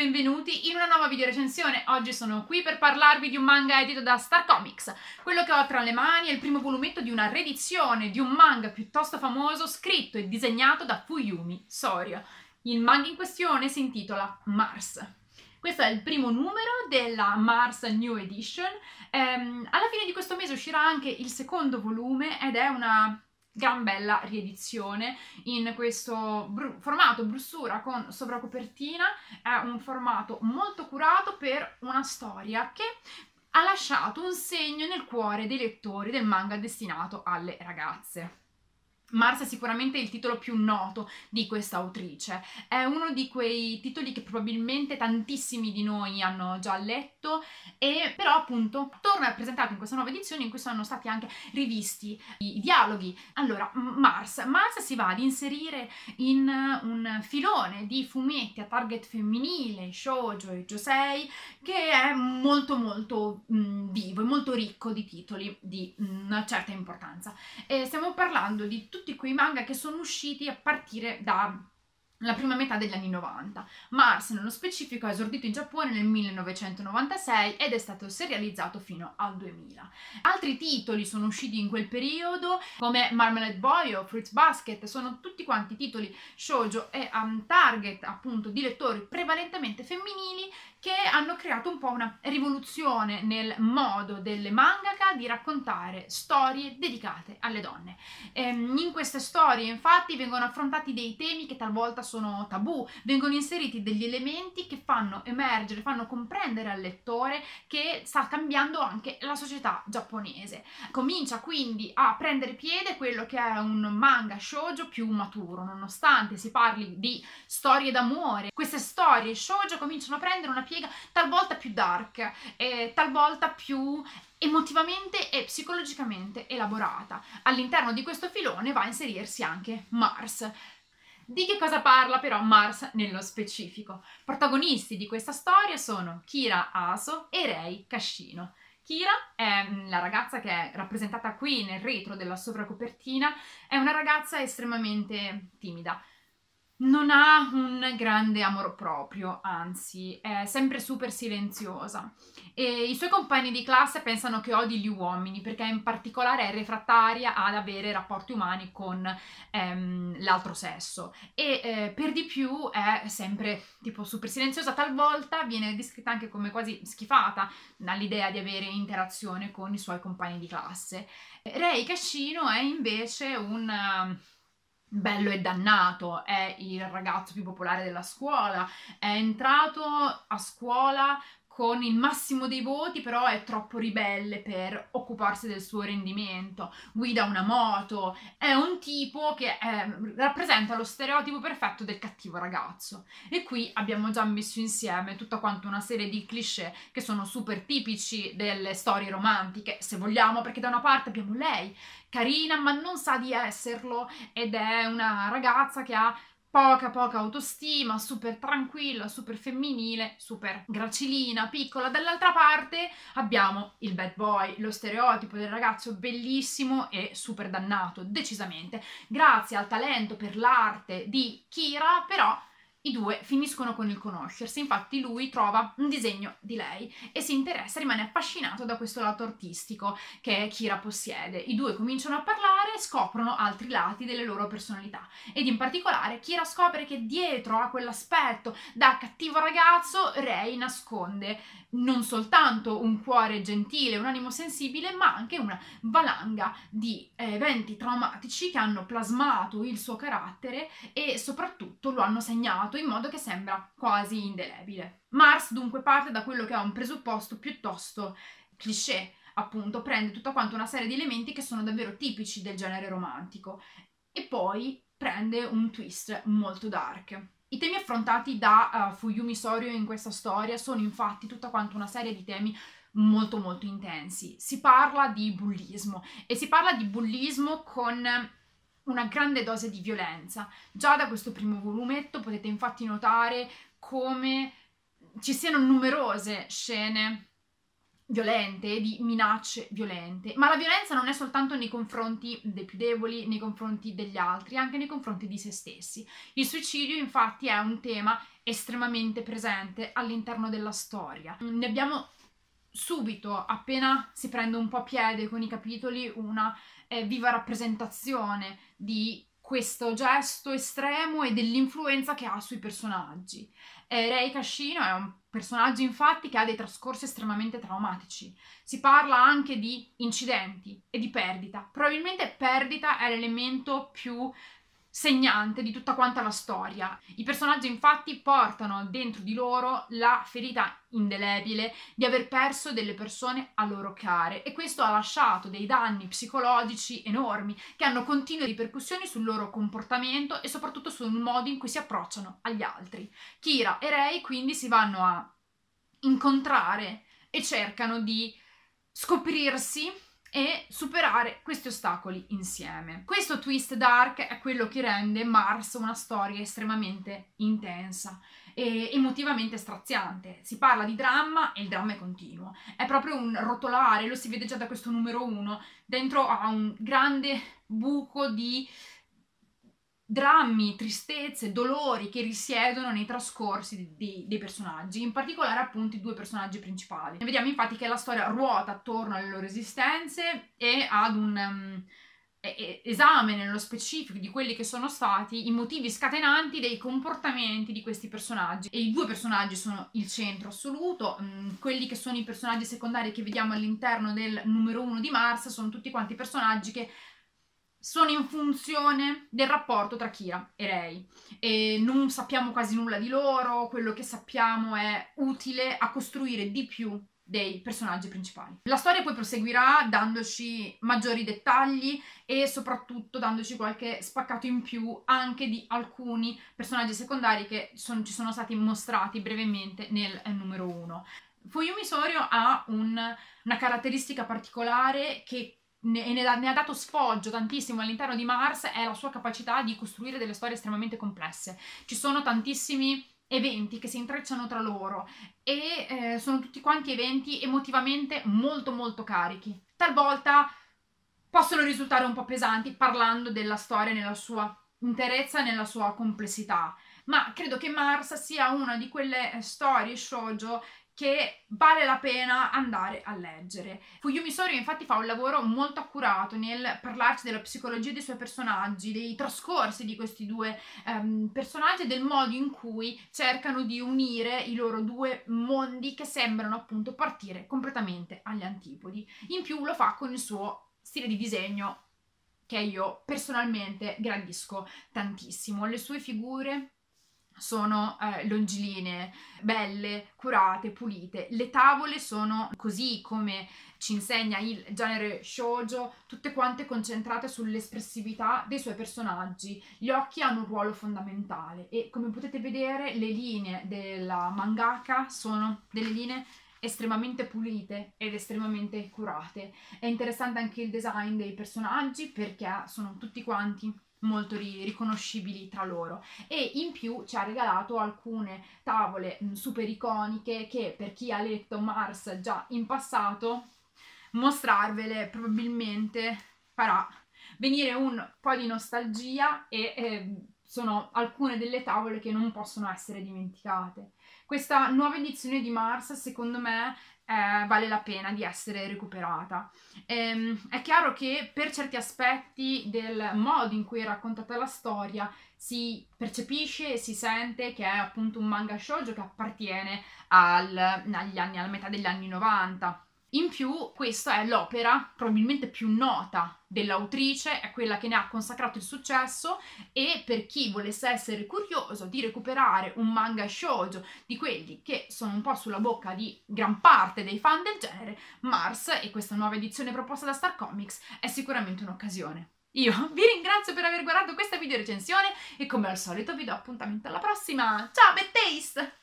benvenuti in una nuova video recensione. Oggi sono qui per parlarvi di un manga edito da Star Comics. Quello che ho tra le mani è il primo volumetto di una riedizione di un manga piuttosto famoso scritto e disegnato da Fuyumi Soria. Il manga in questione si intitola Mars. Questo è il primo numero della Mars New Edition. Ehm, alla fine di questo mese uscirà anche il secondo volume ed è una gran bella riedizione in questo bru- formato brussura con sovracopertina, è un formato molto curato per una storia che ha lasciato un segno nel cuore dei lettori del manga destinato alle ragazze. Mars è sicuramente il titolo più noto di questa autrice. È uno di quei titoli che probabilmente tantissimi di noi hanno già letto e però appunto torna presentato in questa nuova edizione in cui sono stati anche rivisti i dialoghi. Allora, Mars. Mars si va ad inserire in un filone di fumetti a target femminile, shoujo e josei che è molto molto mh, vivo e molto ricco di titoli di una certa importanza. E stiamo parlando di tutti tutti quei manga che sono usciti a partire da la prima metà degli anni 90. Mars, nello specifico, è esordito in Giappone nel 1996 ed è stato serializzato fino al 2000. Altri titoli sono usciti in quel periodo, come Marmalade Boy o Fruits Basket, sono tutti quanti titoli shoujo e um, target appunto di lettori prevalentemente femminili che hanno creato un po' una rivoluzione nel modo delle mangaka di raccontare storie dedicate alle donne. Ehm, in queste storie infatti vengono affrontati dei temi che talvolta sono tabù, vengono inseriti degli elementi che fanno emergere, fanno comprendere al lettore che sta cambiando anche la società giapponese. Comincia quindi a prendere piede quello che è un manga shoujo più maturo, nonostante si parli di storie d'amore. Queste storie shoujo cominciano a prendere una piega talvolta più dark, e talvolta più emotivamente e psicologicamente elaborata. All'interno di questo filone va a inserirsi anche Mars. Di che cosa parla però Mars nello specifico? Protagonisti di questa storia sono Kira Aso e Rei Cascino. Kira è mm, la ragazza che è rappresentata qui nel retro della sovracopertina, è una ragazza estremamente timida, non ha un grande amor proprio, anzi, è sempre super silenziosa. E i suoi compagni di classe pensano che odi gli uomini perché in particolare è refrattaria ad avere rapporti umani con ehm, l'altro sesso e eh, per di più è sempre tipo super silenziosa, talvolta viene descritta anche come quasi schifata dall'idea di avere interazione con i suoi compagni di classe. Rei Cascino è invece un bello e dannato, è il ragazzo più popolare della scuola, è entrato a scuola con il massimo dei voti, però è troppo ribelle per occuparsi del suo rendimento, guida una moto, è un tipo che è, rappresenta lo stereotipo perfetto del cattivo ragazzo. E qui abbiamo già messo insieme tutta quanta una serie di cliché che sono super tipici delle storie romantiche, se vogliamo, perché da una parte abbiamo lei, carina, ma non sa di esserlo, ed è una ragazza che ha poca poca autostima, super tranquilla, super femminile, super gracilina, piccola. Dall'altra parte abbiamo il bad boy, lo stereotipo del ragazzo bellissimo e super dannato, decisamente. Grazie al talento per l'arte di Kira, però i due finiscono con il conoscersi, infatti lui trova un disegno di lei e si interessa, rimane affascinato da questo lato artistico che Kira possiede. I due cominciano a parlare e scoprono altri lati delle loro personalità ed in particolare Kira scopre che dietro a quell'aspetto da cattivo ragazzo Rei nasconde non soltanto un cuore gentile, un animo sensibile, ma anche una valanga di eventi traumatici che hanno plasmato il suo carattere e soprattutto lo hanno segnato in modo che sembra quasi indelebile. Mars dunque parte da quello che è un presupposto piuttosto cliché, appunto, prende tutta quanta una serie di elementi che sono davvero tipici del genere romantico e poi prende un twist molto dark. I temi affrontati da uh, Fuyumi Sorio in questa storia sono infatti tutta quanta una serie di temi molto molto intensi. Si parla di bullismo e si parla di bullismo con una grande dose di violenza. Già da questo primo volumetto potete infatti notare come ci siano numerose scene violente, di minacce violente, ma la violenza non è soltanto nei confronti dei più deboli, nei confronti degli altri, anche nei confronti di se stessi. Il suicidio infatti è un tema estremamente presente all'interno della storia. Ne abbiamo subito, appena si prende un po' piede con i capitoli, una eh, viva rappresentazione di questo gesto estremo e dell'influenza che ha sui personaggi. Eh, Rei Cascino è un personaggio infatti che ha dei trascorsi estremamente traumatici. Si parla anche di incidenti e di perdita. Probabilmente perdita è l'elemento più segnante di tutta quanta la storia. I personaggi infatti portano dentro di loro la ferita indelebile di aver perso delle persone a loro care e questo ha lasciato dei danni psicologici enormi che hanno continue ripercussioni sul loro comportamento e soprattutto sul modo in cui si approcciano agli altri. Kira e Rei quindi si vanno a incontrare e cercano di scoprirsi e superare questi ostacoli insieme. Questo twist dark è quello che rende Mars una storia estremamente intensa e emotivamente straziante. Si parla di dramma e il dramma è continuo. È proprio un rotolare, lo si vede già da questo numero uno, dentro a un grande buco di drammi, tristezze, dolori che risiedono nei trascorsi dei, dei, personaggi, in particolare appunto i due personaggi principali. Vediamo infatti che la storia ruota attorno alle loro esistenze e ad un um, esame nello specifico di quelli che sono stati i motivi scatenanti dei comportamenti di questi personaggi. E i due personaggi sono il centro assoluto, um, quelli che sono i personaggi secondari che vediamo all'interno del numero uno di Mars sono tutti quanti personaggi che sono in funzione del rapporto tra Kira e Rei e non sappiamo quasi nulla di loro, quello che sappiamo è utile a costruire di più dei personaggi principali. La storia poi proseguirà dandoci maggiori dettagli e soprattutto dandoci qualche spaccato in più anche di alcuni personaggi secondari che son, ci sono stati mostrati brevemente nel eh, numero 1. Fuyumi Sorio ha un, una caratteristica particolare che ne, ne, ne, ha dato sfoggio tantissimo all'interno di Mars è la sua capacità di costruire delle storie estremamente complesse. Ci sono tantissimi eventi che si intrecciano tra loro e eh, sono tutti quanti eventi emotivamente molto molto carichi. Talvolta possono risultare un po' pesanti parlando della storia nella sua interezza, nella sua complessità, ma credo che Mars sia una di quelle storie shoujo che vale la pena andare a leggere. Fuyumi Sorio infatti fa un lavoro molto accurato nel parlarci della psicologia dei suoi personaggi, dei trascorsi di questi due um, personaggi e del modo in cui cercano di unire i loro due mondi che sembrano appunto partire completamente agli antipodi. In più lo fa con il suo stile di disegno che io personalmente gradisco tantissimo. Le sue figure sono eh, longilinee, belle, curate, pulite. Le tavole sono così come ci insegna il genere shoujo, tutte quante concentrate sull'espressività dei suoi personaggi. Gli occhi hanno un ruolo fondamentale e come potete vedere le linee della mangaka sono delle linee estremamente pulite ed estremamente curate. È interessante anche il design dei personaggi perché sono tutti quanti molto ri- riconoscibili tra loro e in più ci ha regalato alcune tavole mh, super iconiche che per chi ha letto Mars già in passato mostrarvele probabilmente farà venire un po' di nostalgia e eh, sono alcune delle tavole che non possono essere dimenticate. Questa nuova edizione di Mars secondo me eh, vale la pena di essere recuperata. Ehm, è chiaro che per certi aspetti del modo in cui è raccontata la storia si percepisce e si sente che è appunto un manga shoujo che appartiene al, agli anni, alla metà degli anni 90 in più, questa è l'opera probabilmente più nota dell'autrice, è quella che ne ha consacrato il successo e per chi volesse essere curioso di recuperare un manga shoujo di quelli che sono un po' sulla bocca di gran parte dei fan del genere, Mars e questa nuova edizione proposta da Star Comics è sicuramente un'occasione. Io vi ringrazio per aver guardato questa video recensione e come al solito vi do appuntamento alla prossima. Ciao, taste!